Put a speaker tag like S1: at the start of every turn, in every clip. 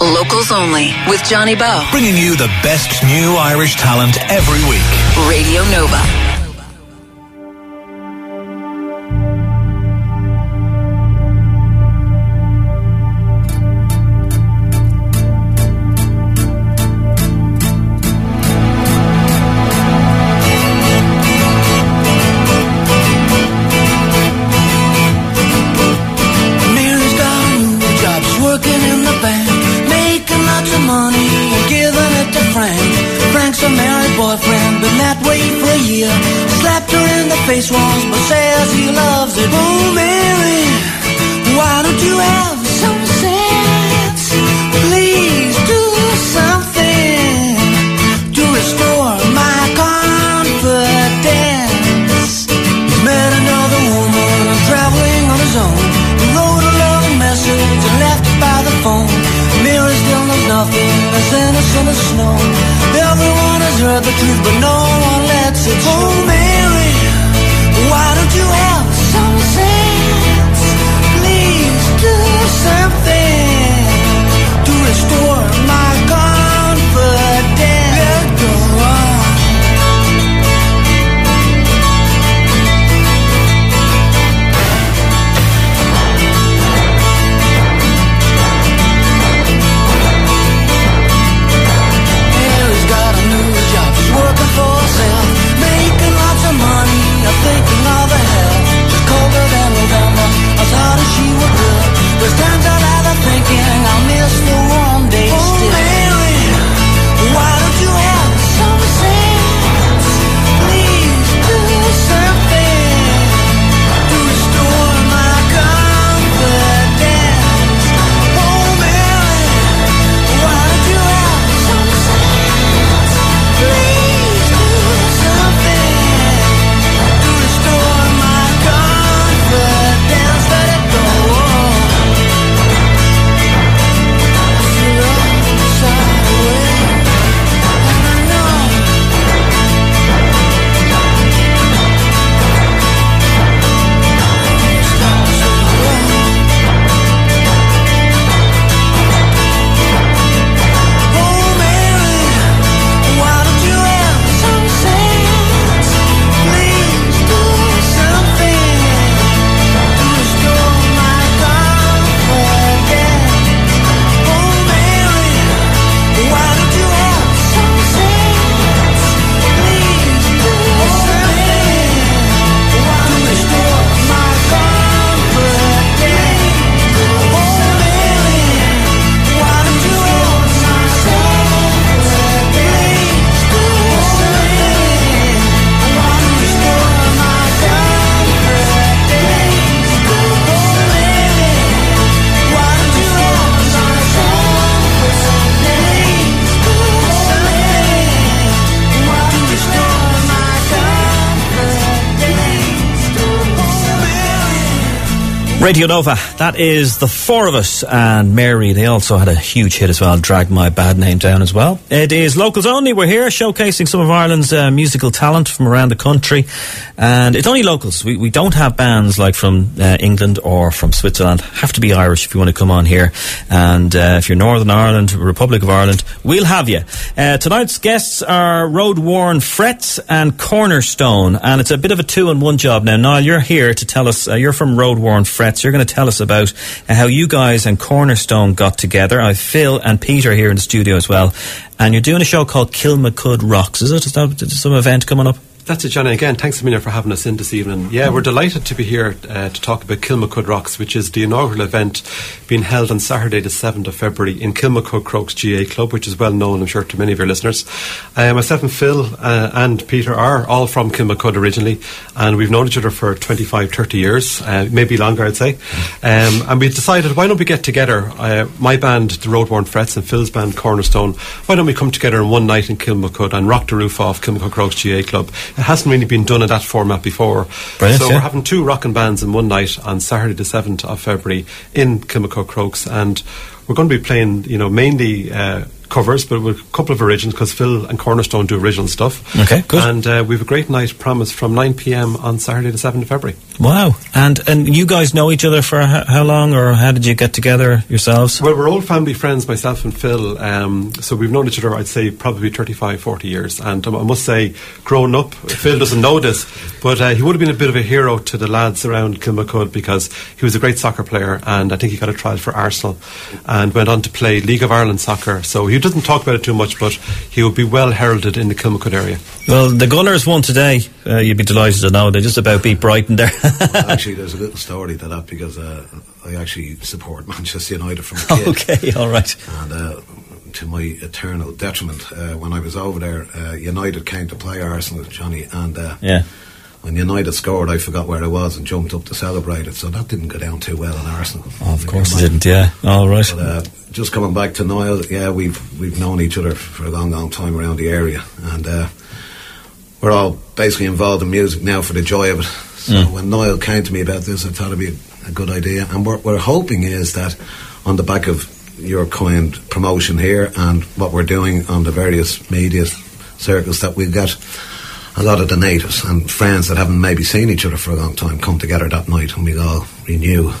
S1: Locals Only with Johnny Bowe.
S2: Bringing you the best new Irish talent every week.
S1: Radio Nova.
S3: Says he loves it. Oh, Mary, why don't you have some sense? Please do something to restore my confidence. Met another woman traveling on his own. He wrote a loving message and left it by the phone. Mary still knows nothing as innocent as snow. Everyone has heard the truth, but no
S4: Radio Nova, that is the four of us and Mary. They also had a huge hit as well, Drag My Bad Name Down as well. It is locals only. We're here showcasing some of Ireland's uh, musical talent from around the country. And it's only locals. We, we don't have bands like from uh, England or from Switzerland. Have to be Irish if you want to come on here. And uh, if you're Northern Ireland, Republic of Ireland, we'll have you. Uh, tonight's guests are Road Worn Frets and Cornerstone. And it's a bit of a two in one job now. Niall, you're here to tell us, uh, you're from Road Worn Frets. You're going to tell us about how you guys and Cornerstone got together. I have Phil and Peter here in the studio as well. And you're doing a show called Kilmacud Rocks. Is it? That some event coming up?
S5: That's it, Johnny. Again, thanks a million for having us in this evening. Yeah, we're delighted to be here uh, to talk about Kilmacud Rocks, which is the inaugural event being held on Saturday, the 7th of February in Kilmacud Crokes GAA Club, which is well known, I'm sure, to many of your listeners. Uh, myself and Phil uh, and Peter are all from Kilmacud originally, and we've known each other for 25, 30 years, uh, maybe longer, I'd say. Um, and we decided, why don't we get together, uh, my band, the Roadworn Frets, and Phil's band, Cornerstone, why don't we come together in one night in Kilmacud and rock the roof off Kilmacud Crokes GAA Club? It hasn't really been done in that format before.
S4: Brilliant,
S5: so
S4: yeah.
S5: we're having two rocking bands in one night on Saturday the 7th of February in Kilmacud Crokes and we're going to be playing, you know, mainly uh, covers, but with a couple of originals because Phil and Cornerstone do original stuff.
S4: Okay, good.
S5: And uh, we have a great night promise, from 9 pm on Saturday the 7th of February.
S4: Wow. And and you guys know each other for how, how long, or how did you get together yourselves?
S5: Well, we're old family friends, myself and Phil. Um, so we've known each other, I'd say, probably 35, 40 years. And um, I must say, growing up, Phil doesn't know this, but uh, he would have been a bit of a hero to the lads around Kilmacud because he was a great soccer player, and I think he got a trial for Arsenal and went on to play League of Ireland soccer. So he doesn't talk about it too much, but he would be well heralded in the Kilmacud area.
S4: Well, the Gunners won today. Uh, you'd be delighted to know they just about beat Brighton there.
S6: Well, actually, there's a little story to that because uh, I actually support Manchester United from a kid.
S4: okay, all right.
S6: And uh, to my eternal detriment, uh, when I was over there, uh, United came to play Arsenal, Johnny, and uh,
S4: Yeah.
S6: when United scored, I forgot where I was and jumped up to celebrate it. So that didn't go down too well in Arsenal.
S4: Oh, of course it didn't. Yeah. All right.
S6: But uh, just coming back to Niall, yeah, we've we've known each other for a long, long time around the area, and uh, we're all basically involved in music now for the joy of it. So mm. when Niall came to me about this, I thought it'd be a, a good idea, and what we're hoping is that on the back of your kind promotion here and what we're doing on the various media circles, that we've got a lot of the natives and friends that haven't maybe seen each other for a long time come together that night, and we all renew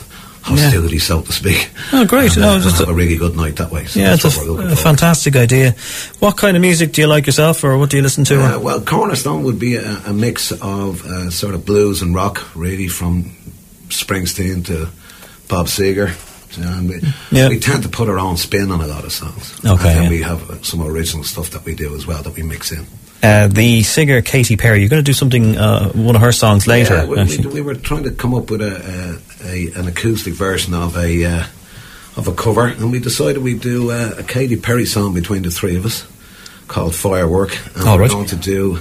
S6: hostility, so to speak.
S4: Oh, great.
S6: And,
S4: No,
S6: uh, and
S4: just
S6: have
S4: a-
S6: a really good night that way. So
S4: yeah, it's a,
S6: we're looking
S4: a fantastic idea. What kind of music do you like yourself, or what do you listen to?
S6: Uh, well, Cornerstone would be a, a mix of uh, sort of blues and rock, really, from Springsteen to Bob Seger. And we, we tend to put our own spin on a lot of songs.
S4: Okay,
S6: And
S4: yeah.
S6: we have uh, some original stuff that we do as well that we mix in.
S4: Uh, the singer Katy Perry. You're going to do something, uh, one of her songs later.
S6: Yeah, we, we, we were trying to come up with a, a, a an acoustic version of a uh, of a cover, and we decided we'd do uh, a Katy Perry song between the three of us called Firework, and
S4: All
S6: we're
S4: right.
S6: going to do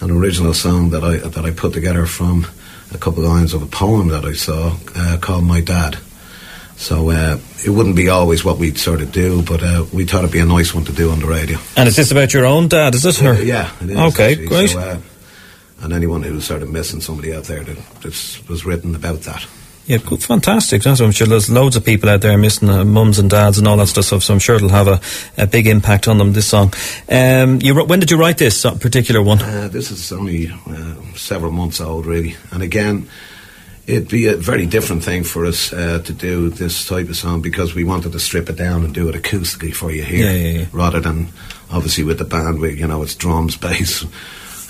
S6: an original song that I that I put together from a couple of lines of a poem that I saw uh, called My Dad. So uh, it wouldn't be always what we'd sort of do, but uh, we thought it'd be a nice one to do on the radio.
S4: and is this about your own dad? Is it? her?
S6: Yeah, it is.
S4: Okay,
S6: actually.
S4: great.
S6: So, uh, and anyone who's sort of missing somebody out there that this was written about that.
S4: Yeah, good, fantastic. That's, I'm sure there's loads of people out there missing uh, mums and dads and all that stuff. So I'm sure it'll have a, a big impact on them. This song. Um, you when did you write this particular one?
S6: Uh, this is only uh, several months old, really. And again, it'd be a very different thing for us uh, to do this type of song because we wanted to strip it down and do it acoustically for you here,
S4: Yeah, yeah, yeah.
S6: rather than obviously with the band, where you know it's drums, bass,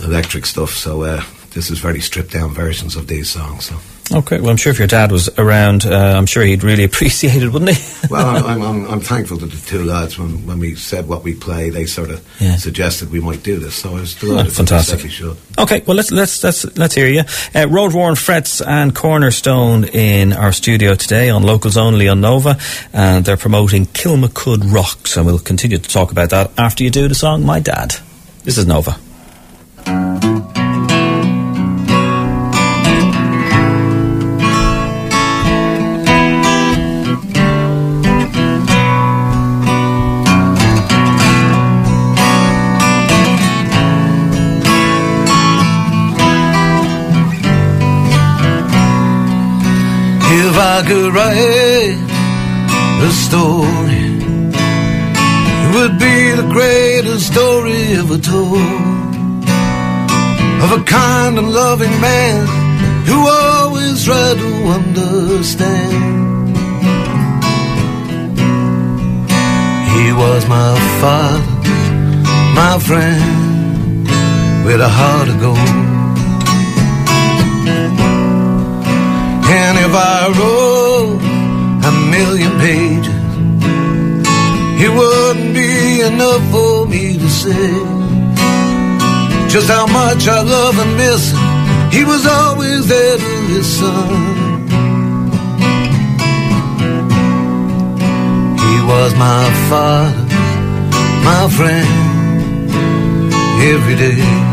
S6: electric stuff. So uh, this is very stripped down versions of these songs. So.
S4: Okay, well I'm sure if your dad was around, uh, I'm sure he'd really appreciate it, wouldn't he?
S6: Well, I'm, I'm, I'm, thankful to the two lads when, when we said what we play. They sort of
S4: Yeah.
S6: suggested we might do this, so I was delighted. that they
S4: fantastic.
S6: we should.
S4: Okay, well let's let's let's let's hear you. Uh, Road Worn Frets and Cornerstone in our studio today on Locals Only on Nova, and they're promoting Kilmacud Rocks, and we'll continue to talk about that after you do the song My Dad. This is Nova.
S3: I could write a story, it would be the greatest story ever told of a kind and loving man who always tried to understand. He was my father, my friend, with a heart of gold. And if I wrote million pages, it wouldn't be enough for me to say just how much I love and miss him. He was always there to listen. He was my father, my friend, every day.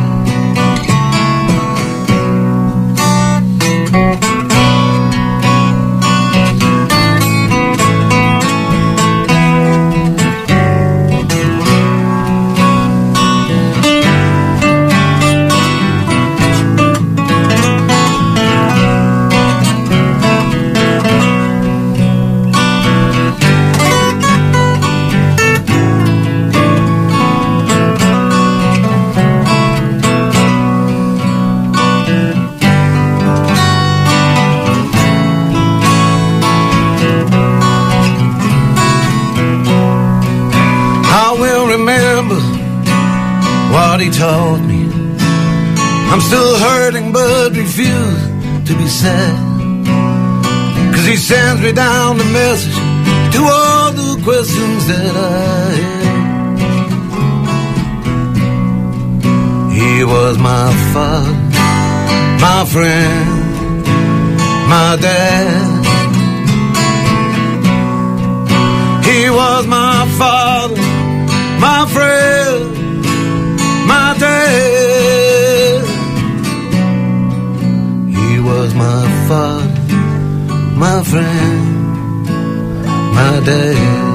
S6: I'm still hurting but refuse to be sad. Cause he sends me down the message to all the questions that I had. He was my father, my friend, my dad. He was my my friend, my dad.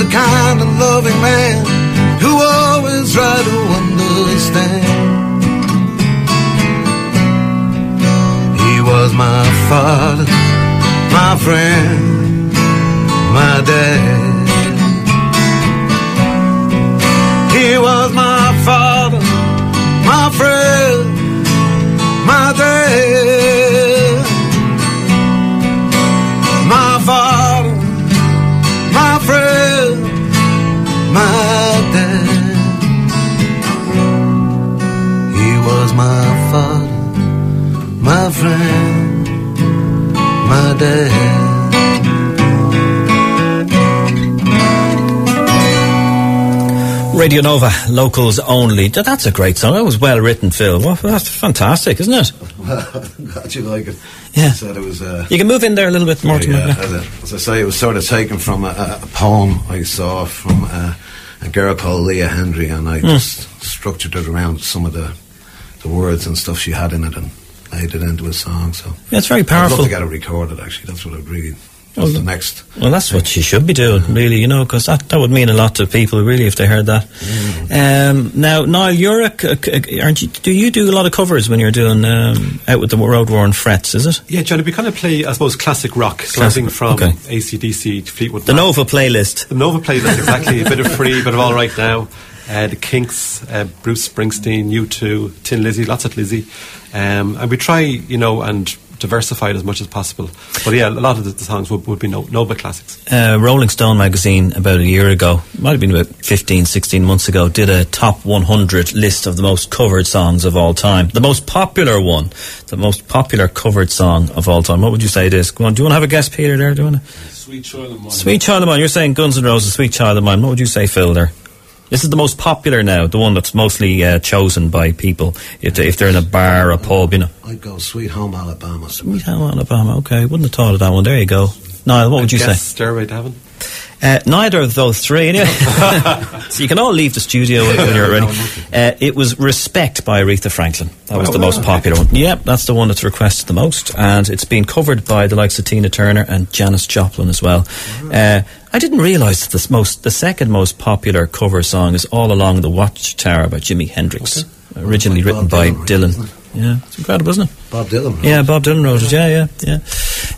S6: The kind of loving man who always tried to understand. He was my father, my friend, my dad.
S4: Radio Nova, locals only. That's a great song. That was well written, Phil. Well, that's fantastic, isn't it?
S6: Glad you like it.
S4: Yeah.
S6: Said it was. Uh,
S4: You can move in there a little bit more to
S6: yeah, as, I, as I say, it was sort of taken from a, a, poem I saw from uh, a girl called Leah Hendry, and I just structured it around some of the the words and stuff she had in it, and made it into a song. So
S4: Yeah, it's very powerful.
S6: I'd love to get it recorded. Actually, that's what I'd really. That's the next.
S4: Well, that's what she should be doing, really, you know, because that, that would mean a lot to people, really, if they heard that. Um, now, Niall, you're a aren't you? Do you do a lot of covers when you're doing um, out with the road worn frets? Is it
S5: Yeah, Johnny, we kind of play, I suppose, classic rock,
S4: Classic,
S5: from
S4: okay.
S5: ACDC to Fleetwood
S4: the
S5: Mac.
S4: Nova playlist?
S5: The Nova playlist, exactly. a bit of free, bit of all right now. Uh, the Kinks, uh, Bruce Springsteen, U2, Thin Lizzy, lots of Lizzy. Um, and we try, you know, and diversify it as much as possible. But yeah, a lot of the, the songs would, would be no, Nova classics.
S4: Uh, Rolling Stone magazine about a year ago, might have been about 15, 16 months ago, did a top 100 list of the most covered songs of all time. The most popular one, the most popular covered song of all time. What would you say it is? Go on, do you want to have a guess, Peter, there? Do you want to?
S7: Sweet Child of Mine.
S4: Sweet Child of Mine. You're saying Guns N' Roses, Sweet Child of Mine. What would you say, Phil, there? This is the most popular now, the one that's mostly uh, chosen by people if, they, if they're in a bar or a pub, you know.
S6: I'd go Sweet Home Alabama.
S4: Sweet Home Alabama, okay. Wouldn't have thought of that one. There you go. Niall, what would you
S5: Guess
S4: say?
S5: Stairway to Heaven.
S4: Uh, neither of those three, anyway. so you can all leave the studio when, when you're ready. Uh, it was Respect by Aretha Franklin. That was
S5: Oh,
S4: the most popular one. Yep, that's the one that's requested the most. And it's been covered by the likes of Tina Turner and Janis Joplin as well. Uh, I didn't realise that the, most, the second most popular cover song is All Along the Watchtower by Jimi Hendrix. Originally written
S6: Bob
S4: by
S6: Dylan,
S4: Dylan. Yeah, it's incredible, isn't it?
S6: Bob Dylan.
S4: Yeah, Bob Dylan wrote it. Yeah, yeah,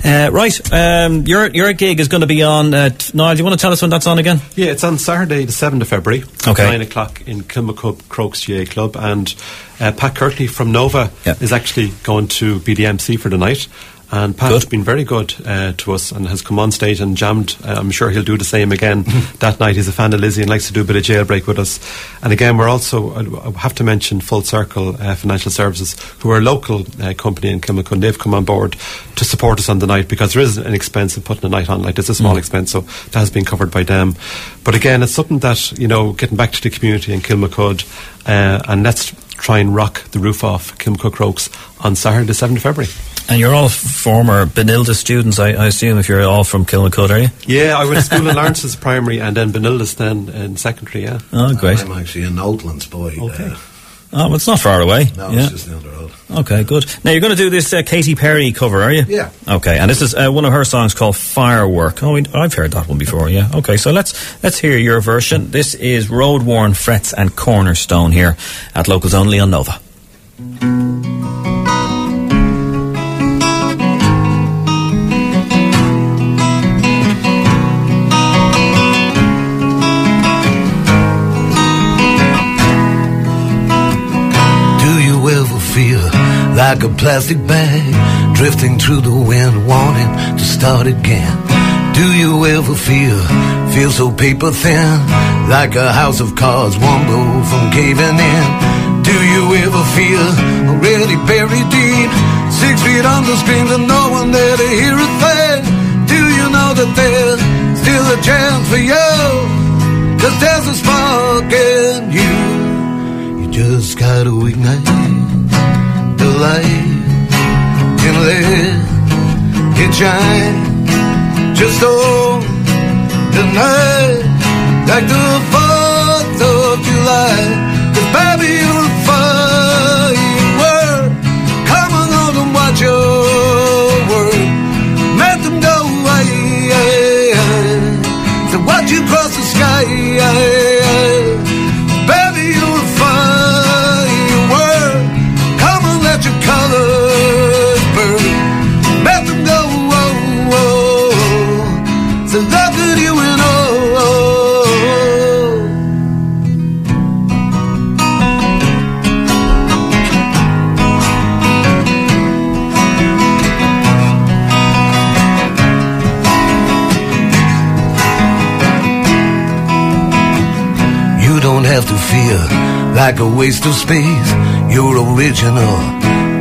S4: yeah. Uh, right, um, your your gig is going to be on. Uh, t- Niall, do you want to tell us when that's on again?
S5: Yeah, it's on Saturday, the 7th of February,
S4: Okay.
S5: 9 o'clock in Kilmacud Crokes GAA Club. And uh, Pat Kirtley from Nova
S4: Yeah.
S5: is actually going to be the MC for the night. And Pat has been very good uh, to us and has come on stage and jammed. Uh, I'm sure he'll do the same again that night. He's a fan of Lizzy and likes to do a bit of jailbreak with us. And again, we're also, I have to mention Full Circle uh, Financial Services, who are a local uh, company in Kilmacud. They've come on board to support us on the night because there is an expense of putting a night on like this, a small expense, so that has been covered by them. But again, it's something that, you know, getting back to the community in Kilmacud, uh, and let's try and rock the roof off Kilmacud Crokes on Saturday, the 7th of February.
S4: And you're all former Benildus students, I, I assume, if you're all from Kilmacud, are you?
S5: Yeah, I went to school in Lawrence's primary and then Benildus then in secondary, yeah.
S4: Oh, great.
S8: I'm actually an Oatlands boy.
S5: Okay.
S8: Uh,
S4: Oh, well, it's not far away.
S8: no,
S4: yeah.
S8: it's just down the road.
S4: Okay, good. Now, you're going to do this uh, Katy Perry cover, are you?
S8: Yeah.
S4: Okay, and this is uh, one of her songs called Firework. Oh, I've heard that one before, yeah. Okay, so let's let's hear your version. This is Road Worn Frets and Cornerstone here at Locals Only on Nova.
S6: Like a plastic bag drifting through the wind, wanting to start again? Do you ever feel feel so paper thin, like a house of cards, one blow from caving in? Do you ever feel already buried deep, six feet under screams and no one there to hear a thing? Do you know that there's still a chance for you? Cause there's a spark in you. You just gotta ignite light and let it shine. Just on the night, like the 4th of July. Cause baby, have to feel like a waste of space. You're original,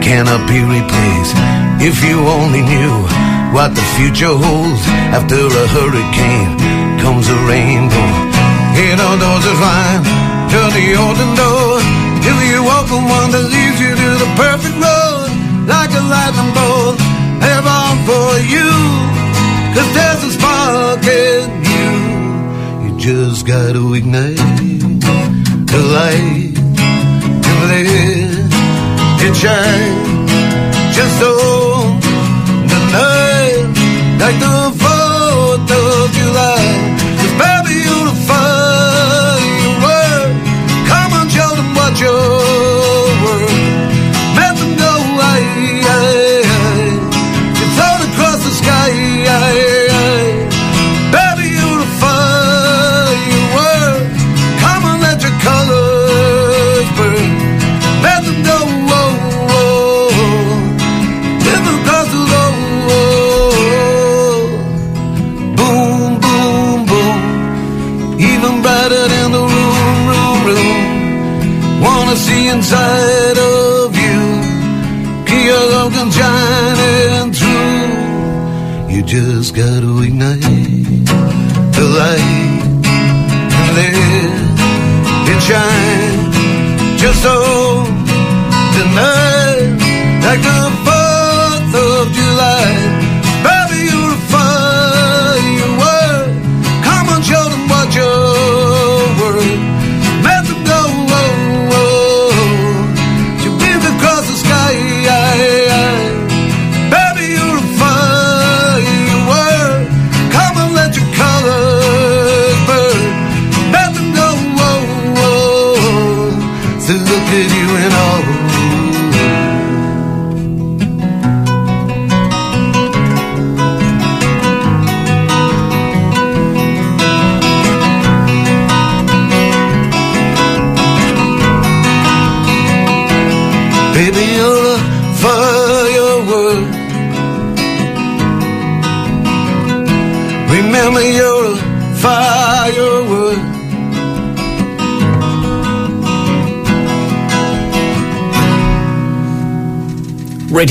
S6: cannot be replaced. If you only knew what the future holds after a hurricane comes a rainbow. Eight on doors is fine, turn the open door. If you walk the one that leads you to the perfect road, like a lightning bolt, they're on for you. Cause there's a spark in you. You just gotta ignite the light and let it shine. Just on the night, like the 4th of July. See inside of you. Keep your love can shining through. You just gotta ignite the light and let it shine. Just on the night,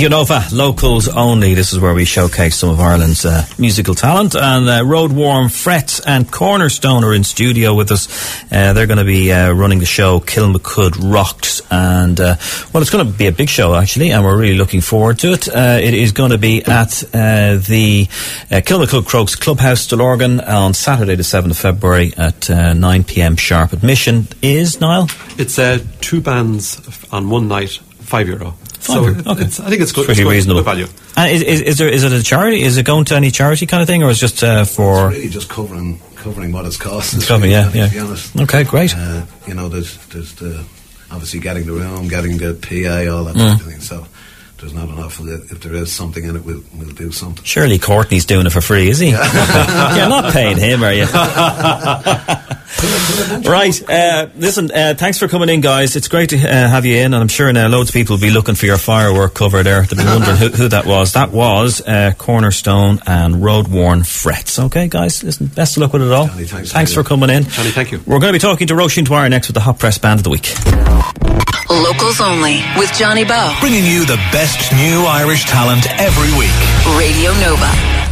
S4: Radio Nova, locals only. This is where we showcase some of Ireland's uh, musical talent. And uh, Road Worn Frets and Cornerstone are in studio with us. Uh, they're going to be uh, running the show Kilmacud Rocks. And, uh, well, it's going to be a big show, actually, and we're really looking forward to it. Uh, it is going to be at the uh, Kilmacud Crokes Clubhouse, Stillorgan, on Saturday, the 7th of February at uh, 9 pm sharp. Admission is, Niall?
S5: It's two bands on one night, five euro.
S4: Five
S5: so
S4: euro,
S5: it-
S4: okay.
S5: it's, I think it's good.
S4: Pretty
S5: it's good,
S4: reasonable.
S5: Good value.
S4: And is, is, is, there, is it a charity? Is it going to any charity kind of thing, or is it just uh, for.
S6: It's really just covering covering what it's costing.
S4: It's covering, yeah, yeah.
S6: To be honest.
S4: Okay, great.
S6: Uh, you know, there's there's the obviously getting the room, getting the PA, all that
S4: Mm.
S6: type of thing. So there's not enough. of it. If there is something in it, we'll we'll do something.
S4: Surely Courtney's doing it for free, is he? You're not paying him, are you? right. Uh, listen, uh, thanks for coming in, guys. It's great to uh, have you in, and I'm sure now loads of people will be looking for your firework cover there. They'll be wondering who, who that was. That was uh, Cornerstone and Road Worn Frets. Okay, guys. Listen, best of luck with it all.
S6: Johnny, thanks
S4: thanks
S6: for
S4: for coming in.
S5: Johnny, thank you.
S4: We're going to be talking to Roisin Dwyer next with the Hot Press Band of the Week.
S1: Locals only with Johnny Bowe.
S2: Bringing you the best new Irish talent every week.
S1: Radio Nova.